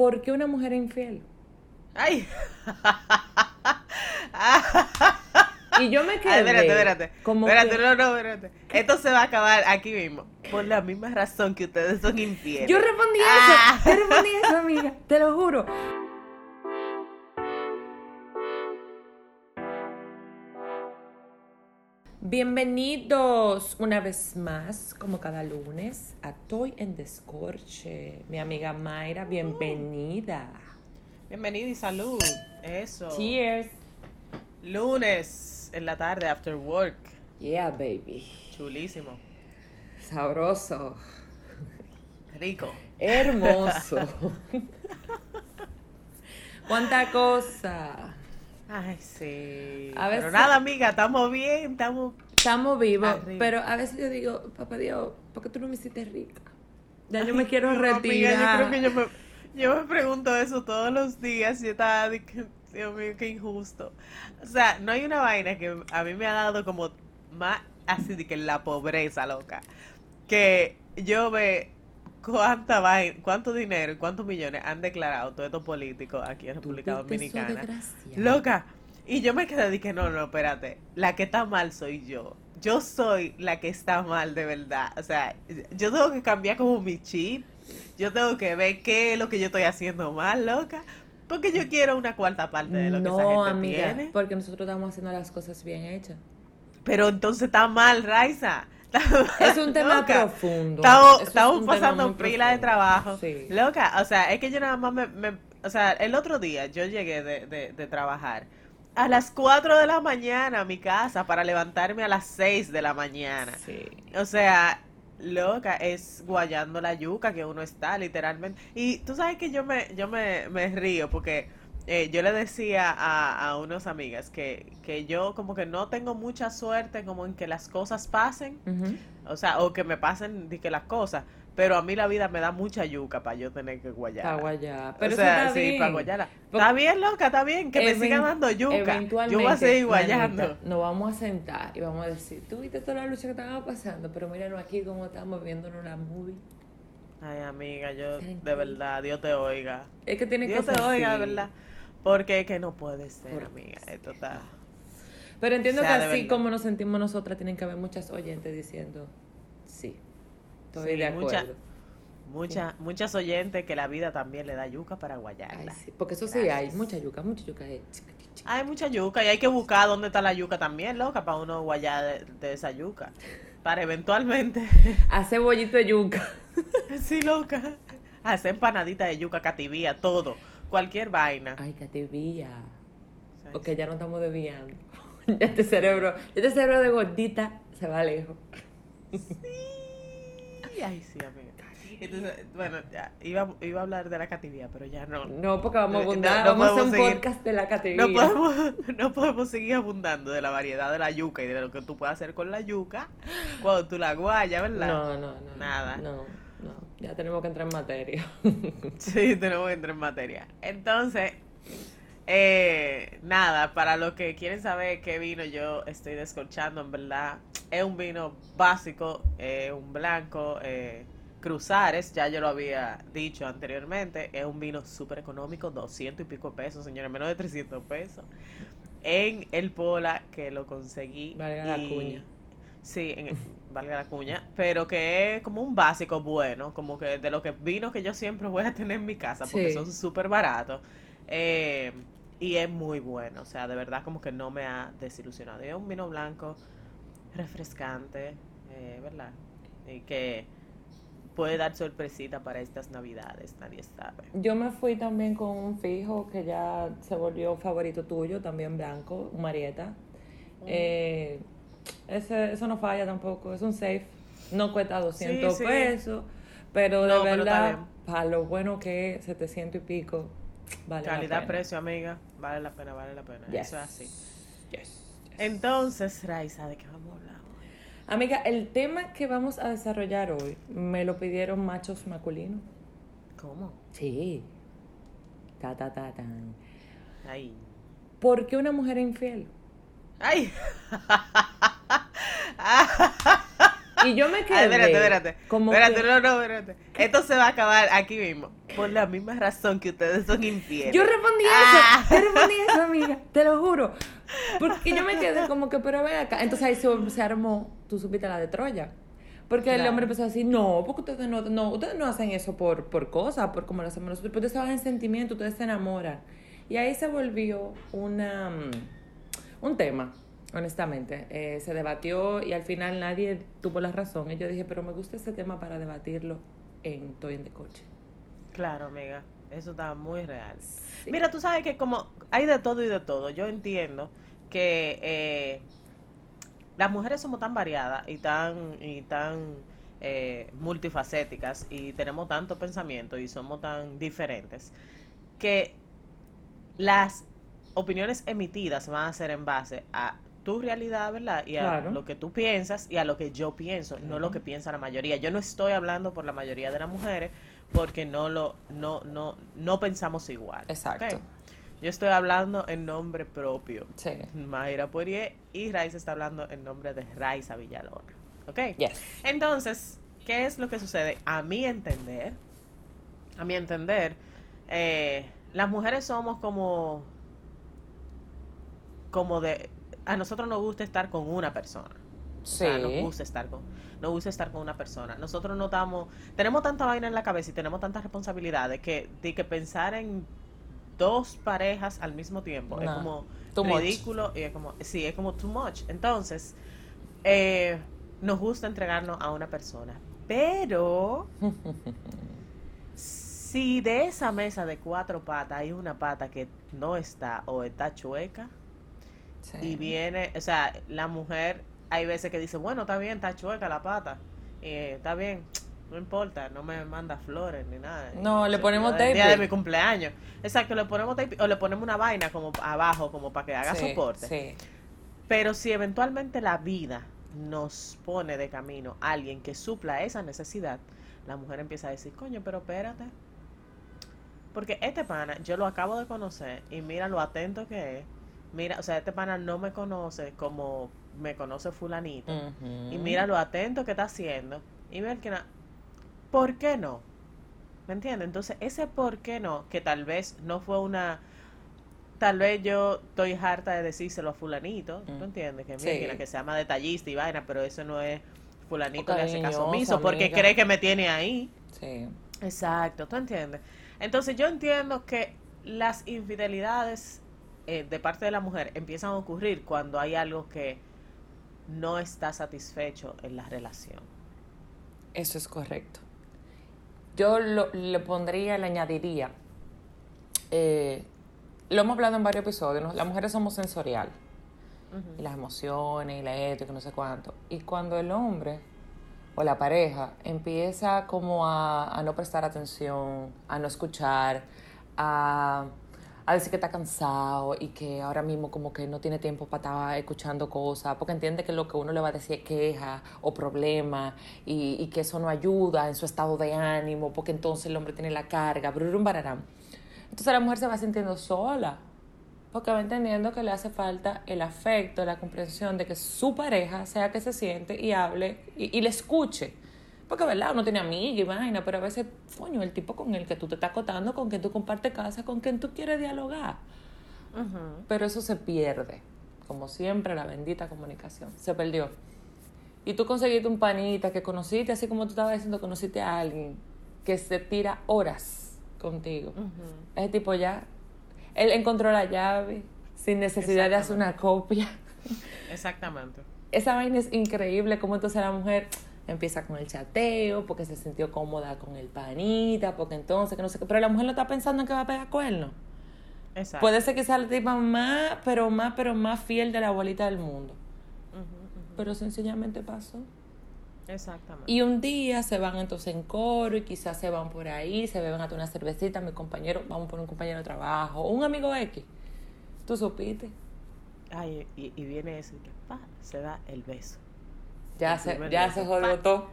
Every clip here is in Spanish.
¿Por qué una mujer es infiel? Ay. Y yo me quedé. Ay, espérate, espérate. Como espérate, que- no, no, espérate. Esto se va a acabar aquí mismo. Por la misma razón que ustedes son infieles. Yo respondí Ah. eso. Yo respondí eso, amiga. Te lo juro. Bienvenidos una vez más, como cada lunes, a Toy en Descorche. Mi amiga Mayra, bienvenida. Bienvenido y salud. Eso. Cheers. Lunes en la tarde, after work. Yeah, baby. Chulísimo. Sabroso. Rico. Hermoso. ¿Cuánta cosa? Ay, sí. A Pero veces- nada, amiga, estamos bien, estamos. Estamos vivos, Arriba. pero a veces yo digo, papá Dios, ¿por qué tú no me hiciste rica? Ya yo me quiero no, amiga, retirar. yo creo que yo me, yo me pregunto eso todos los días y yo estaba Dios mío, qué injusto. O sea, no hay una vaina que a mí me ha dado como más así de que la pobreza, loca. Que yo ve cuánta vaina, cuánto dinero y cuántos millones han declarado todos estos políticos aquí en República Dominicana. Loca. Y yo me quedé de que no, no, espérate. La que está mal soy yo. Yo soy la que está mal de verdad. O sea, yo tengo que cambiar como mi chip. Yo tengo que ver qué es lo que yo estoy haciendo mal, loca. Porque yo quiero una cuarta parte de lo que esa No, gente amiga, tiene. porque nosotros estamos haciendo las cosas bien hechas. Pero entonces está mal, Raiza. Es un tema Loca. profundo. Estamos, es estamos pasando pila de trabajo. Sí. Loca, o sea, es que yo nada más me, me- O sea, el otro día yo llegué de, de- de trabajar a las 4 de la mañana a mi casa para levantarme a las 6 de la mañana. Sí. O sea, loca, es guayando la yuca que uno está, literalmente. Y tú sabes que yo me, yo me, me río porque eh, yo le decía a, a unas amigas que, que yo como que no tengo mucha suerte como en que las cosas pasen. O sea, o que me pasen de que las cosas. Pero a mí la vida me da mucha yuca para yo tener que guayar. Pero o sea, eso está sí, bien. para guayarla. Está bien, loca, está bien. Que me sigan dando yuca. Yo voy a seguir guayando. Nos vamos a sentar y vamos a decir, tú viste toda la lucha que estaba pasando, pero míranos aquí cómo estamos viéndonos la movie. Ay, amiga, yo de verdad, Dios te oiga. Es que tiene Dios que te oiga, de verdad. Porque es que no puede ser, Por- amiga. Esto está. Pero entiendo O sea, que así como nos sentimos nosotras, tienen que haber muchas oyentes diciendo, sí, estoy Sí, de mucha- acuerdo. Mucha, Muchas oyentes que la vida también le da yuca para Ay, guayarla. sí, porque eso sí hay, mucha yuca, mucha yuca. eh, chica, chica. Hay mucha yuca y hay que buscar dónde está la yuca también, loca, para uno guayar de, de esa yuca. Para eventualmente. Hacer bollito de yuca. sí, loca. Hacer empanadita de yuca, cativía, todo. Cualquier vaina. Ay, que te vía. Sí, Ok, ya no estamos desviando. ya este cerebro, este cerebro de gordita se va lejos. sí. Ay, sí, amiga. Entonces, bueno, ya, iba, iba a hablar de la cativía, pero ya no. No, porque vamos a no- abundar, no vamos a hacer un seguir. podcast de la categoría. No podemos, no podemos seguir abundando de la variedad de la yuca y de lo que tú puedes hacer con la yuca cuando tú la guayas, ¿verdad? No, no, no. Nada. No, no. Ya tenemos que entrar en materia. Sí, tenemos que entrar en materia. Entonces, eh, nada, para los que quieren saber qué vino yo estoy descorchando, en verdad, es un vino básico, eh, un blanco, eh, Cruzares, ya yo lo había dicho anteriormente, es un vino súper económico, 200 y pico pesos, señores, menos de 300 pesos, en el Pola que lo conseguí. Valga la y- cuña. Sí, en el- valga la cuña, pero que es como un básico bueno, como que de los que vinos que yo siempre voy a tener en mi casa, porque Sí. son súper baratos. eh, y es muy bueno, o sea, de verdad como que no me ha desilusionado. Y es un vino blanco refrescante, eh, ¿verdad? Y que puede dar sorpresita para estas navidades, nadie sabe. Yo me fui también con un fijo que ya se volvió favorito tuyo, también blanco, un Marieta. Eh, ese, eso no falla tampoco, es un safe. No cuesta 200 sí. pesos, pero de No, verdad, para lo bueno que es, 700 y pico, vale la Calidad, pena. precio, amiga, vale la pena, vale la pena. Yes. Eso es así. Yes, yes. Entonces, Raiza, ¿de qué vamos a hablar hoy? Amiga, el tema que vamos a desarrollar hoy me lo pidieron machos masculinos. ¿Cómo? Sí. Ta, ta, ta, tan. Ahí. ¿Por qué una mujer es infiel? ¡Ay! Y yo me quedé. Ay, espérate, espérate. Como espérate, que- no, no, espérate. Esto se va a acabar aquí mismo. por la misma razón que ustedes son infieles. Yo respondí Ah. eso, yo respondí eso, amiga, te lo juro. Porque yo me quedé como que, pero ven acá. Entonces ahí se, se armó, tú supiste la de Troya. Porque el hombre empezó a decir, no, porque ustedes no, no, ustedes no hacen eso por, por cosas, por como lo hacemos nosotros, pero ustedes se van en sentimiento, ustedes se enamoran. Y ahí se volvió una, mm, un tema, honestamente. Eh, se debatió y al final nadie tuvo la razón. Y yo dije, pero me gusta ese tema para debatirlo en Toy en de Coche. Claro, amiga, eso está muy real. Sí. Mira, tú sabes que como hay de todo y de todo, yo entiendo que eh, las mujeres somos tan variadas y tan, y tan eh, multifacéticas y tenemos tanto pensamiento y somos tan diferentes que las opiniones emitidas van a ser en base a tu realidad, ¿verdad? Y a Claro. lo que tú piensas y a lo que yo pienso, no lo que piensa la mayoría. Yo no estoy hablando por la mayoría de las mujeres porque no lo no no no pensamos igual. Exacto. Yo estoy hablando en nombre propio. Sí. Mayra Poirier y Raiza está hablando en nombre de Raiza Villalona. ¿Ok? Yes. Entonces, ¿qué es lo que sucede? A mi entender, a mi entender, eh, las mujeres somos como, como de, a nosotros nos gusta estar con una persona. O sea, nos Sí. gusta estar con, nos gusta estar con una persona. Nosotros no estamos, tenemos tanta vaina en la cabeza y tenemos tantas responsabilidades que, de que pensar en dos parejas al mismo tiempo es como too much. ridículo y es como, sí, es como too much. Entonces, eh, nos gusta entregarnos a una persona. Pero si de esa mesa de cuatro patas hay una pata que no está o está chueca, Sí. y viene, o sea, la mujer, hay veces que dice, bueno, está bien, está chueca la pata, eh, está bien, no importa, no me manda flores ni nada. No, le ponemos del día de tape. mi cumpleaños. Exacto, le ponemos tape o le ponemos una vaina como abajo, como para que haga Sí, soporte. Sí. Pero si eventualmente la vida nos pone de camino a alguien que supla esa necesidad, la mujer empieza a decir, coño, pero espérate. Porque este pana, yo lo acabo de conocer y mira lo atento que es. Mira, o sea, este pana no me conoce como me conoce fulanito. Y mira lo atento que está haciendo. Y ver que ¿Por qué no? ¿Me entiendes? Entonces, ese por qué no, que tal vez no fue una... Tal vez yo estoy harta de decírselo a fulanito, ¿tú Mm. entiendes? Que, Sí. mira, que se llama detallista y vaina, pero eso no es fulanito le hace caso omiso porque amiga. cree que me tiene ahí. Sí. Exacto, ¿tú entiendes? Entonces yo entiendo que las infidelidades eh, de parte de la mujer empiezan a ocurrir cuando hay algo que no está satisfecho en la relación. Eso es correcto. Yo lo- le pondría, le añadiría, eh, lo hemos hablado en varios episodios, ¿no? las mujeres somos sensorial, y las emociones, y la que no sé cuánto. Y cuando el hombre o la pareja empieza como a, a no prestar atención, a no escuchar, a, a decir que está cansado y que ahora mismo como que no tiene tiempo para estar escuchando cosas, porque entiende que lo que uno le va a decir es queja o problema y, y que eso no ayuda en su estado de ánimo, porque entonces el hombre tiene la carga, brurum, bararán. Entonces la mujer se va sintiendo sola, porque va entendiendo que le hace falta el afecto, la comprensión de que su pareja sea que se siente y hable y, y le escuche. Porque, ¿verdad? Uno tiene amiga y vaina, pero a veces, coño, el tipo con el que tú te estás acotando, con quien tú compartes casa, con quien tú quieres dialogar. Pero eso se pierde. Como siempre, la bendita comunicación. Se perdió. Y tú conseguiste un panita que conociste, así como tú estabas diciendo, conociste a alguien que se tira horas contigo. Ese tipo ya, él encontró la llave sin necesidad de hacer una copia. Exactamente. Esa vaina es increíble, como entonces la mujer empieza con el chateo, porque se sintió cómoda con el panita, porque entonces que no sé qué. Pero la mujer no está pensando en que va a pegar cuerno. Exacto. Puede ser que sea la tipa más, pero más, pero más fiel de la abuelita del mundo. Pero sencillamente pasó. Exactamente. Y un día se van entonces en coro y quizás se van por ahí, se beben hasta una cervecita, mi compañero, vamos por un compañero de trabajo, un amigo X. Tú supiste. Ay, y, y viene eso y que pa, se da el beso. Ya se, ya se todo.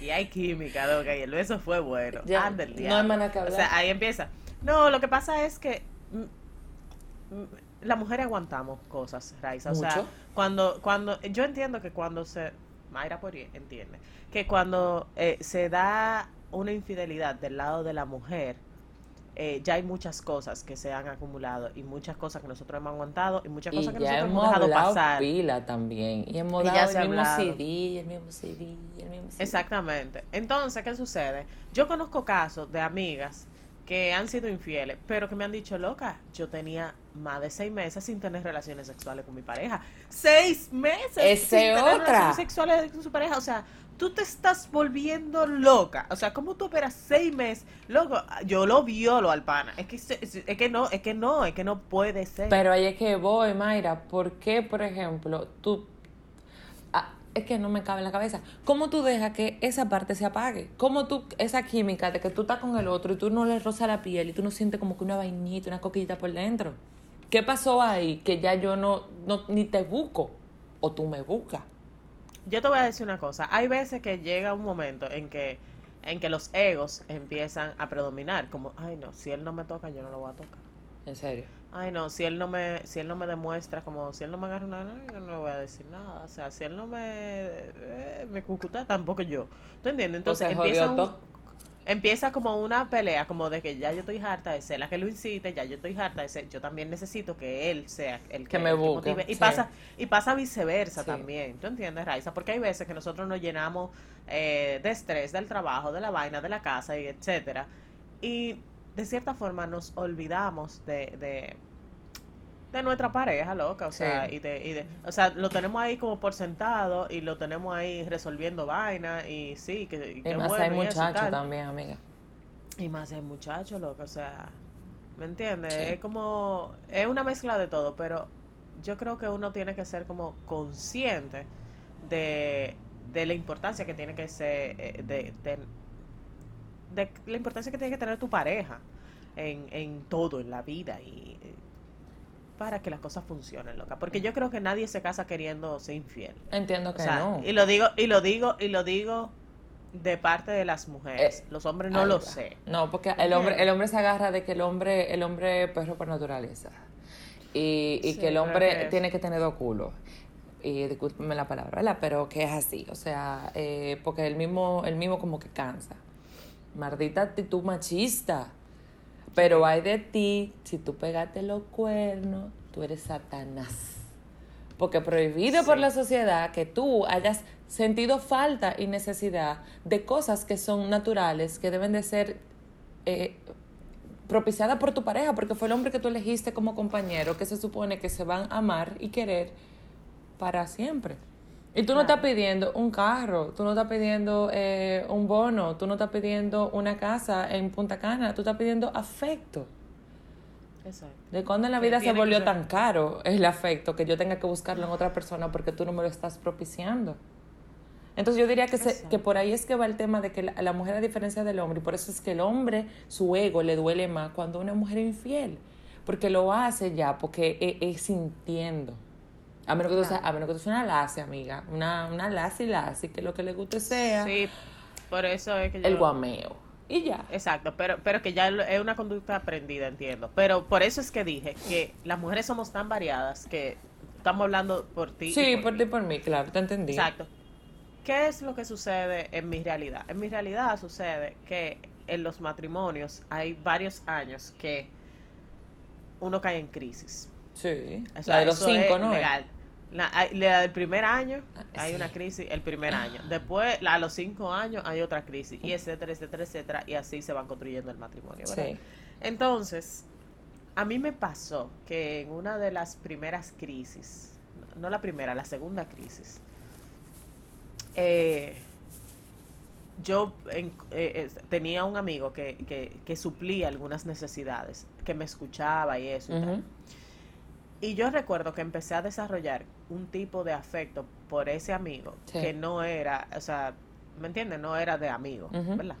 Y hay química, loca, y el beso fue bueno. Ya, Anda el no hay nada que O hablar. sea, ahí empieza. No, lo que pasa es que las mujeres aguantamos cosas, Raiza. O sea, cuando, cuando, yo entiendo que cuando se, Mayra Poirier entiende, que cuando eh, se da una infidelidad del lado de la mujer, eh, ya hay muchas cosas que se han acumulado y muchas cosas que nosotros hemos aguantado y muchas cosas que nosotros hemos dejado pasar. pila también. Y hemos Y dado el mismo hablado. CD, el mismo CD, el mismo CD. Exactamente. Entonces, ¿qué sucede? Yo conozco casos de amigas que han sido infieles, pero que me han dicho, loca, yo tenía más de seis meses sin tener relaciones sexuales con mi pareja. ¡Seis meses! Ese sin tener otra. relaciones sexuales con su pareja. O sea, tú te estás volviendo loca. O sea, ¿cómo tú operas seis meses? Loco, yo lo violo al pana. Es que, es que no, es que no, es que no puede ser. Pero ahí es que voy, Mayra. ¿Por qué, por ejemplo, tú... Ah, es que no me cabe en la cabeza. ¿Cómo tú dejas que esa parte se apague? ¿Cómo tú, esa química de que tú estás con el otro y tú no le rozas la piel y tú no sientes como que una vainita, una coquillita por dentro? ¿Qué pasó ahí que ya yo no, no ni te busco o tú me buscas? Yo te voy a decir una cosa. Hay veces que llega un momento en que, en que los egos empiezan a predominar. Como, ay no, si él no me toca, yo no lo voy a tocar. En serio. Ay no, si él no me, si él no me demuestra, como si él no me agarra una, yo no le voy a decir nada. O sea, si él no me, eh, me cucuta, tampoco yo. ¿Tú entiendes? Entonces Entonces, empieza, un-. Empieza como una pelea, como de que ya yo estoy harta de ser la que lo incite, ya yo estoy harta de ser, yo también necesito que él sea el que, Que me busque, motive. Y sí. pasa, y pasa viceversa Sí. también. ¿Tú entiendes, Raiza? Porque hay veces que nosotros nos llenamos eh, de estrés del trabajo, de la vaina, de la casa, y etcétera. Y de cierta forma nos olvidamos de, de, de nuestra pareja, loca. O sea, Sí. y de, y de, o sea, lo tenemos ahí como por sentado y lo tenemos ahí resolviendo vaina. Y sí, que, y Y más bueno hay muchachos también, amiga. Y más el muchacho, loco, o sea, ¿me entiendes? Sí. Es como, es una mezcla de todo, pero yo creo que uno tiene que ser como consciente de, de la importancia que tiene que ser, eh, de, de, de la importancia que tiene que tener tu pareja en, en todo, en la vida y eh, para que las cosas funcionen, loca. Porque yo creo que nadie se casa queriendo ser infiel. Entiendo O que sea, no. y lo digo, y lo digo, y lo digo de parte de las mujeres. Eh, Los hombres no lo sé. No, porque el hombre, el hombre se agarra de que el hombre, el hombre es perro por naturaleza. Y, y Sí, que el hombre que tiene que tener dos culos. Y discúlpeme la palabra, ¿verdad? Pero que es así. O sea, eh, porque el mismo, el mismo como que cansa. Maldita actitud machista. Pero hay de ti, si tú pegaste los cuernos, tú eres Satanás. Porque prohibido por la sociedad que tú hayas sentido falta y necesidad de cosas que son naturales, que deben de ser eh, propiciadas por tu pareja, porque fue el hombre que tú elegiste como compañero, que se supone que se van a amar y querer para siempre. Y tú no estás pidiendo un carro, tú no estás pidiendo eh, un bono, tú no estás pidiendo una casa en Punta Cana, tú estás pidiendo afecto. Exacto. ¿De cuándo en la vida se volvió tan caro el afecto que yo tenga que buscarlo en otra persona porque tú no me lo estás propiciando? Entonces yo diría que, se- que por ahí es que va el tema de que la, la mujer a diferencia del hombre, y por eso es que el hombre, su ego le duele más cuando una mujer es infiel, porque lo hace ya, porque es, es sintiendo. A menos que tú seas, a menos que tú seas una lassi, amiga, una, una lassi lassi, que lo que le guste sea Sí, por eso es que yo... el guameo. Y ya. Exacto, pero, pero que ya es una conducta aprendida, entiendo. Pero por eso es que dije que las mujeres somos tan variadas que estamos hablando por ti. y Sí, por ti y por mí, claro, te entendí. Exacto. ¿Qué es lo que sucede en mi realidad? En mi realidad sucede que en los matrimonios hay varios años que uno cae en crisis. Sí. O sea, la de los cinco, ¿no? legal. La, la del primer año hay sí. una crisis el primer año. Después, la, a los cinco años hay otra crisis. Y etcétera, etcétera, etcétera. Y así se van construyendo el matrimonio. ¿verdad? Sí. Entonces, a mí me pasó que en una de las primeras crisis, no la primera, la segunda crisis, eh, yo eh, eh, tenía un amigo que, que, que suplía algunas necesidades, que me escuchaba y eso. y tal. Y yo recuerdo que empecé a desarrollar un tipo de afecto por ese amigo Sí. que no era, o sea, ¿me entiendes? No era de amigo. ¿verdad?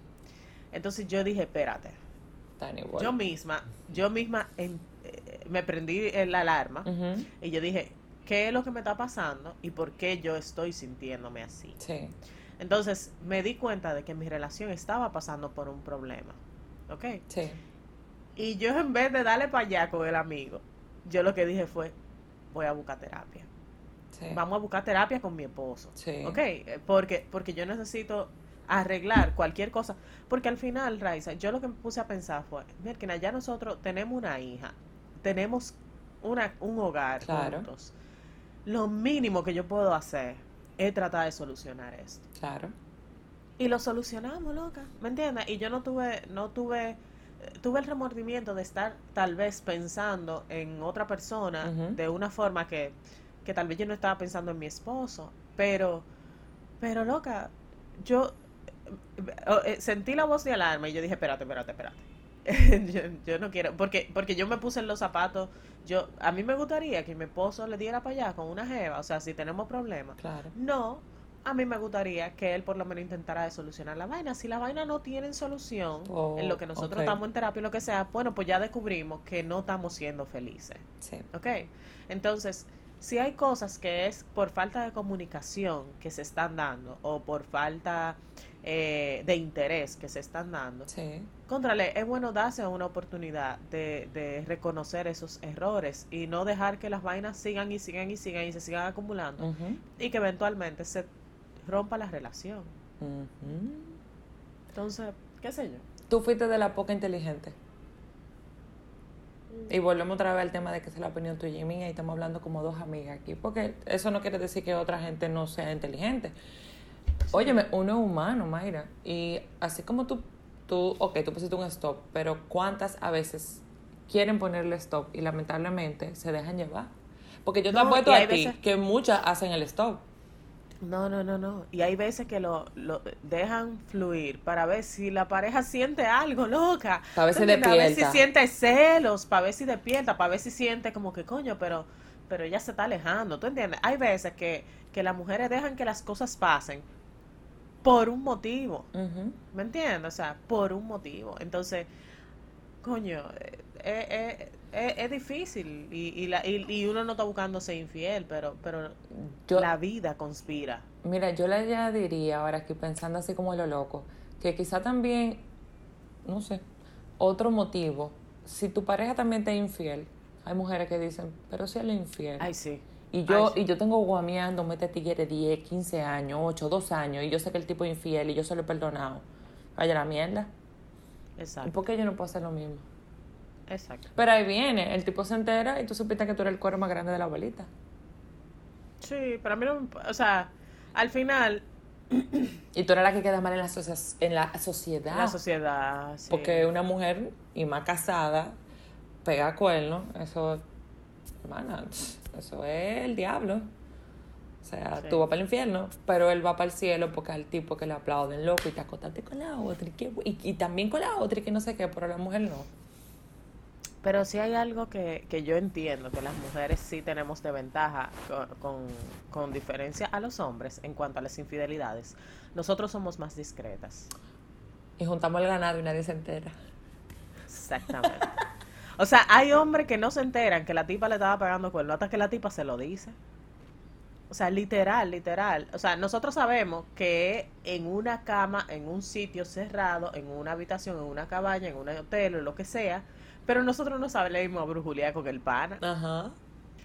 Entonces yo dije, espérate, yo misma, yo misma en- eh, me prendí la alarma y yo dije, ¿qué es lo que me está pasando y por qué yo estoy sintiéndome así? Sí. Entonces me di cuenta de que mi relación estaba pasando por un problema, ¿ok? Sí. Y yo en vez de darle para allá con el amigo, yo lo que dije fue, voy a buscar terapia. Sí. Vamos a buscar terapia con mi esposo. Sí. ¿Ok? Eh, Porque, porque yo necesito arreglar cualquier cosa. Porque al final, Raiza, yo lo que me puse a pensar fue, mira, ya nosotros tenemos una hija, tenemos una, un hogar Claro. juntos. Lo mínimo que yo puedo hacer es tratar de solucionar esto. Claro. Y lo solucionamos, loca, ¿me entiendes? Y yo no tuve, no tuve, tuve el remordimiento de estar tal vez pensando en otra persona de una forma que, que tal vez yo no estaba pensando en mi esposo, pero, pero loca, yo eh, eh, sentí la voz de alarma y yo dije, espérate, espérate, espérate. yo, yo no quiero, porque, porque yo me puse en los zapatos, yo, a mí me gustaría que mi esposo le diera para allá con una jeva, o sea, si tenemos problemas. Claro. No, a mí me gustaría que él por lo menos intentara de solucionar la vaina. Si la vaina no tiene solución, Oh, en lo que nosotros ok. estamos en terapia lo que sea, bueno, pues ya descubrimos que no estamos siendo felices. Sí. ¿Ok? Entonces, si hay cosas que es por falta de comunicación que se están dando o por falta eh, de interés que se están dando, Sí. Contrale, es bueno darse una oportunidad de, de reconocer esos errores y no dejar que las vainas sigan y sigan y sigan y se sigan acumulando y que eventualmente se rompa la relación. Entonces, qué sé yo. Tú fuiste de la poca inteligente. Y volvemos otra vez al tema de que es la opinión tuya y mía y estamos hablando como dos amigas aquí, porque eso no quiere decir que otra gente no sea inteligente. Óyeme, uno es humano, Mayra, y así como tú, tú, ok, tú pusiste un stop, pero ¿cuántas a veces quieren ponerle stop y lamentablemente se dejan llevar? Porque yo te No, apuesto a ti veces- que muchas hacen el stop. No, no, no, no. Y hay veces que lo, lo dejan fluir para ver si la pareja siente algo, loca. Pa' ver ¿Tú si entiendes? A ver si despierta. siente celos, para ver si despierta, para ver si siente como que coño, pero, pero ella se está alejando. ¿Tú entiendes? Hay veces que, que las mujeres dejan que las cosas pasen por un motivo. ¿Me entiendes? O sea, por un motivo. Entonces, coño, eh, eh, es difícil y, y, la, y, y uno no está buscando ser infiel, pero, pero Yo, la vida conspira. Mira, yo le ya diría ahora aquí pensando así como lo loco, que quizá también, no sé, otro motivo, si tu pareja también te es infiel, hay mujeres que dicen, pero si él es infiel. Ay, sí. y yo ay, sí. y yo tengo guameándome este tigre 10, 15 años, 8, 2 años, y yo sé que el tipo es infiel y yo se lo he perdonado. Vaya la mierda. ¿Y Exacto. por qué yo no puedo hacer lo mismo? Exacto. Pero ahí viene, el tipo se entera y tú supiste que tú eres el cuero más grande de la abuelita. Sí, pero a mí no me... O sea, al final, Y tú eres la que queda mal en la, socia- en la sociedad. la sociedad... sí. Porque una mujer y más casada pega cuernos, eso, hermana, eso es el diablo. O sea, Sí. tú vas para el infierno, pero él va para el cielo porque es el tipo que le aplauden loco y te acostaste con la otra y, que- y, y también con la otra y que no sé qué, pero la mujer no. Pero sí hay algo que, que yo entiendo, que las mujeres sí tenemos de ventaja con, con, con diferencia a los hombres en cuanto a las infidelidades. Nosotros somos más discretas. Y juntamos el ganado y nadie se entera. Exactamente. O sea, hay hombres que no se enteran que la tipa le estaba pagando cuerno hasta que la tipa se lo dice. O sea, literal, literal. O sea, nosotros sabemos que en una cama, en un sitio cerrado, en una habitación, en una cabaña, en un hotel o lo que sea, pero nosotros no sabemos a brujulear con el pana. Ajá.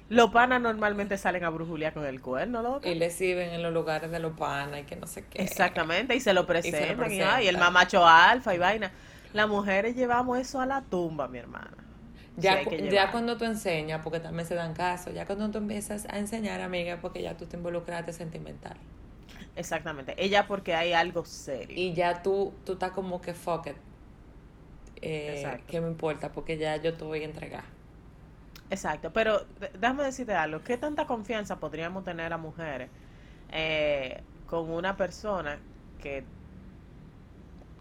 Los panas normalmente salen a brujulear con el cuerno, loca. Y le sirven en los lugares de los panas y que no sé qué. Exactamente, y se lo presentan. Y, presentan. ay, el mamacho alfa y vaina. Las mujeres llevamos eso a la tumba, mi hermana. Ya, cuando tú enseñas, porque también se dan casos, ya cuando tú empiezas a enseñar, amiga, porque ya tú te involucraste sentimental. Exactamente. Ella porque hay algo serio. Y ya tú, tú estás como que fuck it. Eh. ¿Qué me importa? Porque ya yo te voy a entregar. Exacto. Pero déjame decirte algo. ¿Qué tanta confianza podríamos tener a mujeres eh, con una persona que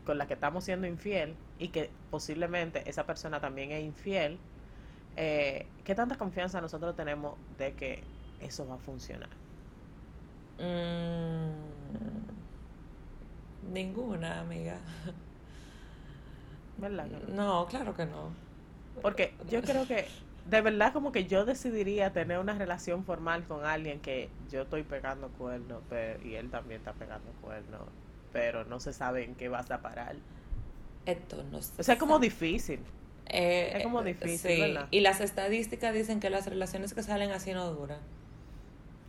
con la que estamos siendo infiel y que posiblemente esa persona también es infiel? Eh, ¿Qué tanta confianza nosotros tenemos de que eso va a funcionar? Mm, ninguna, amiga. ¿Verdad? no? Claro que no. Porque yo creo que de verdad como que yo decidiría tener una relación formal con alguien que yo estoy pegando cuernos pe- y él también está pegando cuernos, pero no se sabe en qué vas a parar. Esto no se O sea, es como difícil. Eh, es como eh, difícil, sí. ¿verdad? Y las estadísticas dicen que las relaciones que salen así no duran.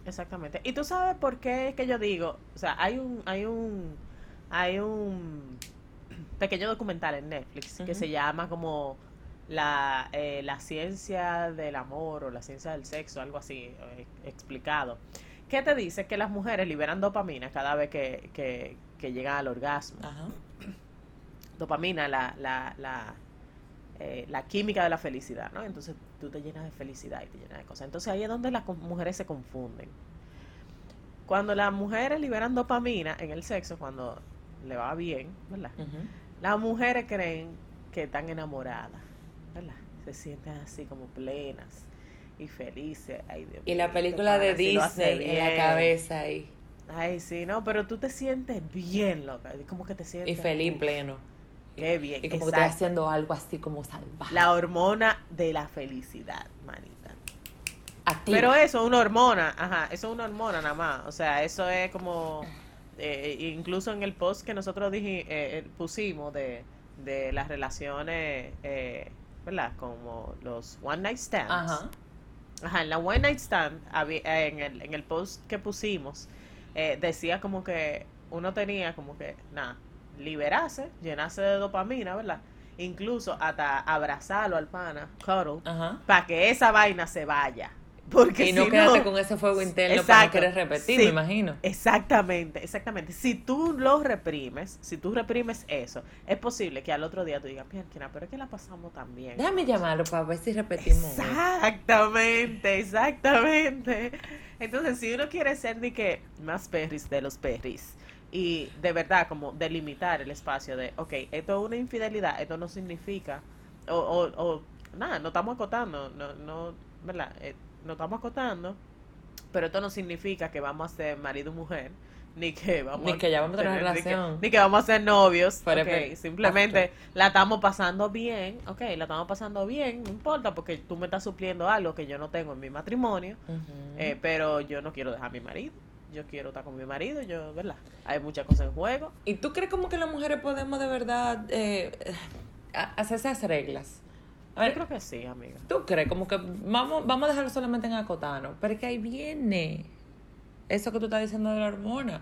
Exactamente. Y tú sabes por qué es que yo digo, o sea, hay un hay un hay un pequeño documental en Netflix que se llama como la, eh, la ciencia del amor o la ciencia del sexo, algo así eh, explicado. ¿Qué te dice? Que las mujeres liberan dopamina cada vez que, que, que llegan al orgasmo. Dopamina, la, la, la, eh, la química de la felicidad, ¿no? Entonces tú te llenas de felicidad y te llenas de cosas. Entonces ahí es donde las mujeres se confunden. Cuando las mujeres liberan dopamina en el sexo, cuando le va bien, ¿verdad? Las mujeres creen que están enamoradas, ¿verdad? Se sienten así como plenas y felices. y la película de Disney en la cabeza ahí. Ay, sí, no, pero tú te sientes bien, loca. Como que te sientes. Y feliz, pleno. Qué bien. Y como que estás haciendo algo así como salvaje. La hormona de la felicidad, manita. Pero eso es una hormona, ajá, eso es una hormona nada más. O sea, eso es como. Eh, incluso en el post que nosotros dije, eh, eh, pusimos de, de las relaciones, ¿verdad? Como los one night stands. Ajá. Ajá, en la one night stand, en el, en el post que pusimos, decía como que uno tenía como que, nada, liberarse, llenarse de dopamina, ¿verdad? Incluso hasta abrazarlo al pana, cuddle, para que esa vaina se vaya. Porque y no quédate con ese fuego interno para no querer repetir, me imagino. Exactamente, exactamente. Si tú lo reprimes, si tú reprimes eso, es posible que al otro día tú digas, Pierre, pero es que la pasamos tan bien. Déjame llamarlo para ver si repetimos. Exactamente, exactamente. Entonces, si uno quiere ser de que más perris de los perris, y de verdad como delimitar el espacio de, ok, esto es una infidelidad, esto no significa, o, o, o nada, no estamos acotando, no, no, ¿verdad? Eh, no estamos acotando, pero esto no significa que vamos a ser marido y mujer, ni que vamos ni que ya vamos a tener relación, ni que, vamos a ser novios, okay, simplemente la estamos pasando bien, ok, la estamos pasando bien, no importa, porque tú me estás supliendo algo que yo no tengo en mi matrimonio, eh, pero yo no quiero dejar a mi marido yo quiero estar con mi marido, yo, ¿verdad? Hay muchas cosas en juego. ¿Y tú crees como que las mujeres podemos de verdad eh, hacer esas reglas? Yo creo que sí, amiga. ¿Tú crees? Como que vamos, vamos a dejarlo solamente en acotano. Pero es que ahí viene eso que tú estás diciendo de la hormona.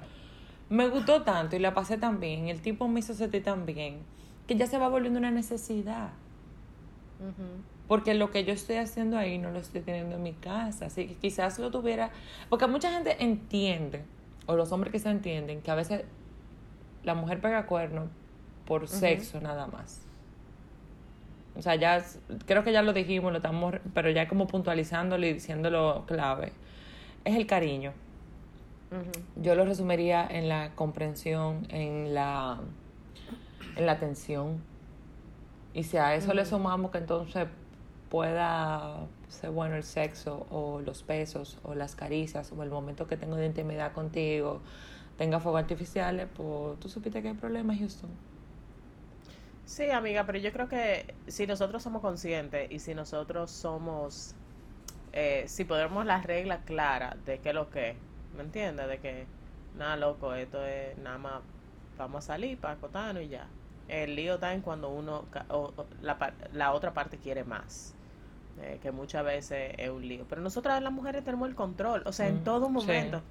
Me gustó tanto y la pasé tan bien, el tipo me hizo sentir tan bien, que ya se va volviendo una necesidad. Porque lo que yo estoy haciendo ahí no lo estoy teniendo en mi casa. Así que quizás lo tuviera. Porque mucha gente entiende, o los hombres que se entienden, que a veces la mujer pega cuerno por sexo nada más. O sea, ya creo que ya lo dijimos, lo estamos, pero ya como puntualizándolo y diciéndolo clave. Es el cariño. Yo lo resumiría en la comprensión, en la, en la atención. Y si a eso le sumamos que entonces pueda ser bueno el sexo o los besos o las caricias o el momento que tengo de intimidad contigo tenga fuego artificiales, pues tú supiste que hay problemas, Houston. Sí, amiga, pero yo creo que si nosotros somos conscientes y si nosotros somos, eh, si ponemos las reglas claras de qué es lo que, ¿me entiendes? De que, nada, loco, esto es nada más, vamos a salir para acotarnos y ya. El lío está en cuando uno, o, la, la otra parte quiere más. Eh, que muchas veces es un lío. Pero nosotras las mujeres tenemos el control, o sea, en mm, todo momento.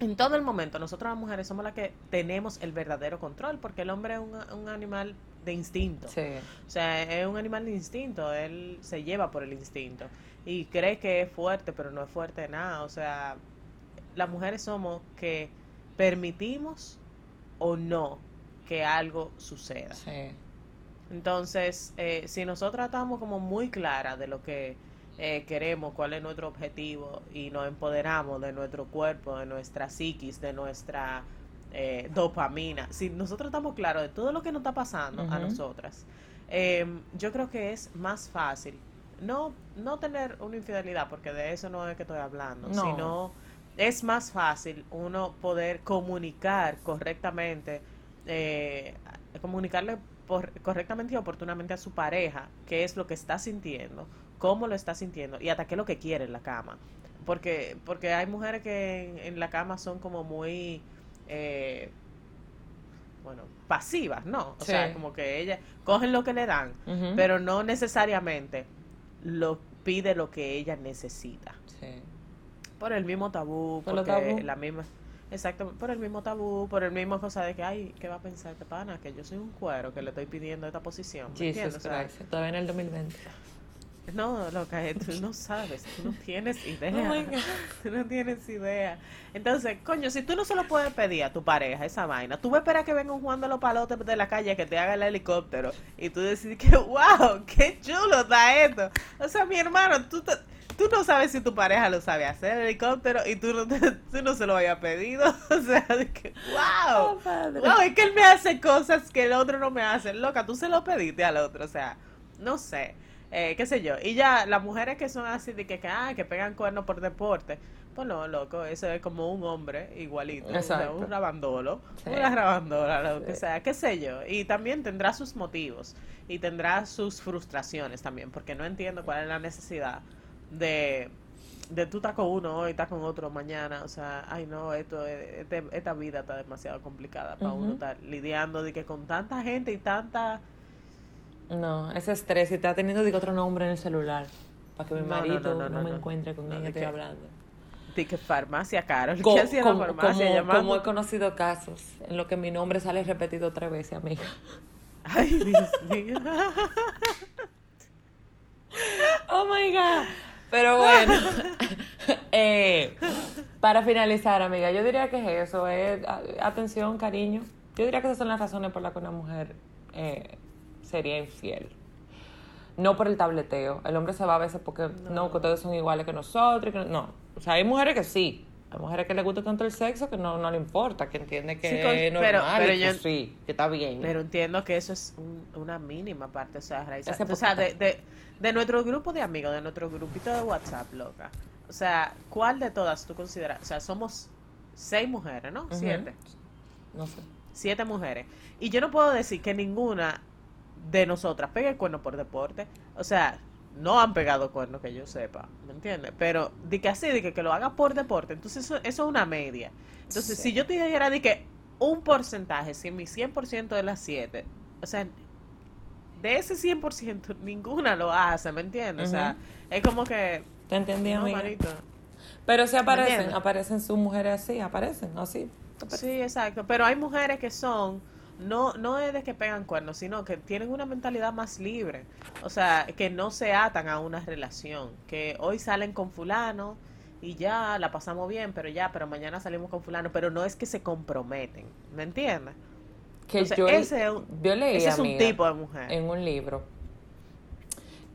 En todo el momento, nosotras las mujeres somos las que tenemos el verdadero control, porque el hombre es un, un animal de instinto. O sea, es un animal de instinto, él se lleva por el instinto y cree que es fuerte, pero no es fuerte nada. O sea, las mujeres somos que permitimos o no que algo suceda. Sí. Entonces, eh, si nosotros estamos como muy claras de lo que eh, queremos, cuál es nuestro objetivo y nos empoderamos de nuestro cuerpo, de nuestra psiquis, de nuestra eh, dopamina, si nosotros estamos claros de todo lo que nos está pasando a nosotras, em, yo creo que es más fácil no, no tener una infidelidad, porque de eso no es que estoy hablando, sino es más fácil uno poder comunicar correctamente, comunicarle correctamente y oportunamente a su pareja qué es lo que está sintiendo, cómo lo está sintiendo y hasta qué es lo que quiere en la cama. Porque, porque hay mujeres que en, la cama son como muy, eh, bueno, pasivas, ¿no? O sea, como que ellas cogen lo que le dan, pero no necesariamente lo pide lo que ella necesita. Por el mismo tabú, porque la misma Exacto, por el mismo tabú, por el mismo cosa de que, ay, ¿qué va a pensar este pana? Que yo soy un cuero que le estoy pidiendo esta posición. ¿me entiendes? O sea, todavía en el 2020. No, loca, eh, tú no sabes, tú no tienes Oh idea. tú no tienes idea. Entonces, coño, si tú no se lo puedes pedir a tu pareja esa vaina, tú vas a esperar que venga un Juan de los Palotes de la calle que te haga el helicóptero y tú decides que, wow, qué chulo está esto. O sea, mi hermano, tú, te- tú no sabes si tu pareja lo sabe hacer el helicóptero y tú no, te- tú no se lo habías pedido. O sea, de que, wow. Oh. Wow, es que él me hace cosas que el otro no me hace. Loca, tú se lo pediste al otro, o sea, no sé, eh, qué sé yo. Y ya, las mujeres que son así de que, que, ah, que pegan cuernos por deporte, pues no, loco, eso es como un hombre igualito, o sea, un rabandolo, Sí. una rabandola, lo que sea, qué sé yo. Y también tendrá sus motivos y tendrá sus frustraciones también, porque no entiendo cuál es la necesidad de de tú estás con uno hoy, estás con otro mañana, o sea, ay no, esto, es- este- esta vida está demasiado complicada para uno estar lidiando de que con tanta gente y tanta... No, ese estrés. Y está teniendo digo, otro nombre en el celular. Para que mi No, marido no, me encuentre con de estoy que- hablando. De que farmacia, Carol, Co- ¿qué hacía la como, farmacia como- he conocido casos en los que mi nombre sale repetido tres veces, amiga. Ay, Dios mío. Oh my God. Pero bueno, eh, para finalizar, amiga, yo diría que es eso: es a- atención, cariño. Yo diría que esas son las razones por las que una mujer eh, sería infiel. No por el tableteo. El hombre se va a veces porque no, que ustedes son iguales que nosotros. y que no. O sea, hay mujeres que sí. Hay mujeres que les gusta tanto el sexo que no, no le importa, que entiende que Sí, con- es normal pero y que yo- sí, que está bien. Pero entiendo que eso es un- una mínima parte, o sea, Ese o sea, de, poquito. de, de nuestro grupo de amigos, de nuestro grupito de WhatsApp, loca. O sea, ¿cuál de todas tú consideras? O sea, somos seis mujeres, ¿no? Siete. No sé. Siete mujeres. Y yo no puedo decir que ninguna de nosotras pegue el cuerno por deporte. O sea, no han pegado cuerno que yo sepa, ¿me entiendes? Pero de que así, de que, que lo haga por deporte, entonces eso, eso es una media. Entonces, Sí. si yo te dijera de que un porcentaje, si mi 100% de las siete, o sea, de ese 100% ninguna lo hace, ¿me entiendes? O sea, es como que... ¿Te entendí, No. Pero si aparecen, aparecen sus mujeres así, aparecen, así. Sí, exacto. Pero hay mujeres que son, no, no es de que pegan cuernos, sino que tienen una mentalidad más libre. O sea, que no se atan a una relación. Que hoy salen con fulano y ya la pasamos bien, pero ya, pero mañana salimos con fulano. Pero no es que se comprometen. ¿Me entiendes? Que Entonces, yo, ese yo leí, Ese es un amiga, tipo de mujer. en un libro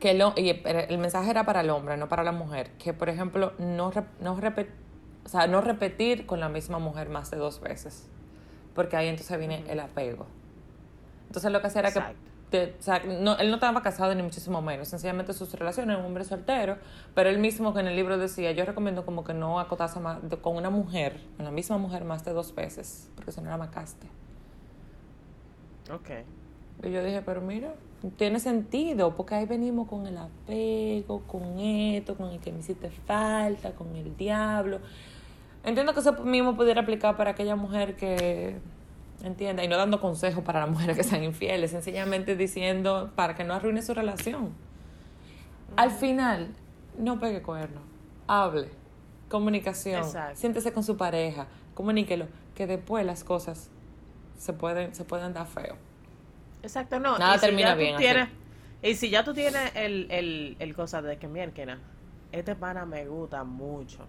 que lo, y el mensaje era para el hombre, no para la mujer, que por ejemplo no, no, repet- o sea, no repetir con la misma mujer más de dos veces, porque ahí entonces viene el apego. Entonces lo que hacía era que, te- o sea, no, él no estaba casado ni muchísimo menos, sencillamente sus relaciones, un hombre soltero, pero él mismo que en el libro decía, yo recomiendo como que no acotarse más, de- con una mujer, con la misma mujer más de dos veces, porque si no la macaste. Ok. Y yo dije, pero mira, tiene sentido, porque ahí venimos con el apego, con esto, con el que me hiciste falta, con el diablo. Entiendo que eso mismo pudiera aplicar para aquella mujer que entienda, y no dando consejos para las mujeres que sean infieles, sencillamente diciendo para que no arruine su relación. Al final, no pegue cuerno, hable, comunicación, Exacto. siéntese con su pareja, comuníquelo, que después las cosas se pueden, se pueden dar feo. Exacto, no. Nada si termina bien tienes- Y si ya tú tienes el, el, el cosa de que, mierda, este pana me gusta mucho.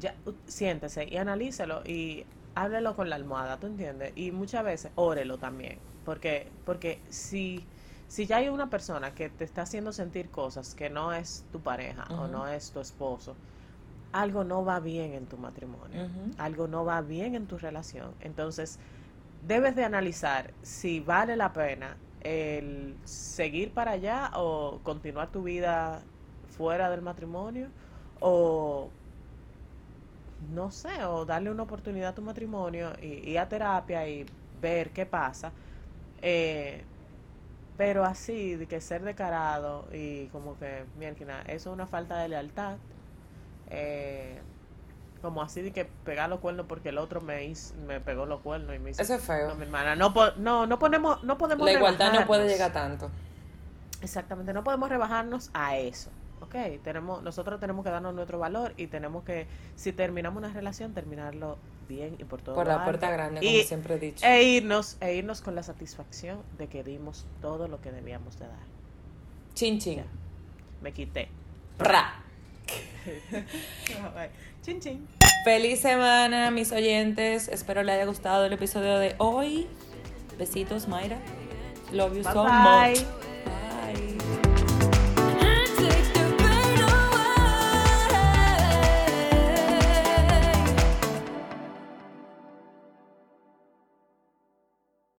Ya, siéntese y analícelo y háblelo con la almohada, ¿tú entiendes? Y muchas veces órelo también. Porque, porque si, si ya hay una persona que te está haciendo sentir cosas que no es tu pareja o no es tu esposo, algo no va bien en tu matrimonio, algo no va bien en tu relación. Entonces, debes de analizar si vale la pena el seguir para allá o continuar tu vida fuera del matrimonio o no sé, o darle una oportunidad a tu matrimonio y ir a terapia y ver qué pasa. Eh, pero así, de que ser declarado y como que, mira, eso es una falta de lealtad. Eh, como así de que pegar los cuernos porque el otro me hizo- me pegó los cuernos y me hizo Eso es feo. no, mi hermana, no, no, no ponemos, no podemos La igualdad no puede llegar tanto. Exactamente, no podemos rebajarnos a eso. Ok, tenemos, nosotros tenemos que darnos nuestro valor y tenemos que, si terminamos una relación, terminarlo bien y por todo Por la puerta grande, como Y- siempre he dicho. E irnos, e irnos con la satisfacción de que dimos todo lo que debíamos de dar. Chin chin. Ya. Me quité. Ra. Chin chin. Feliz semana, mis oyentes. Espero les haya gustado el episodio de hoy. Besitos, Mayra. Love you Bye so bye. much.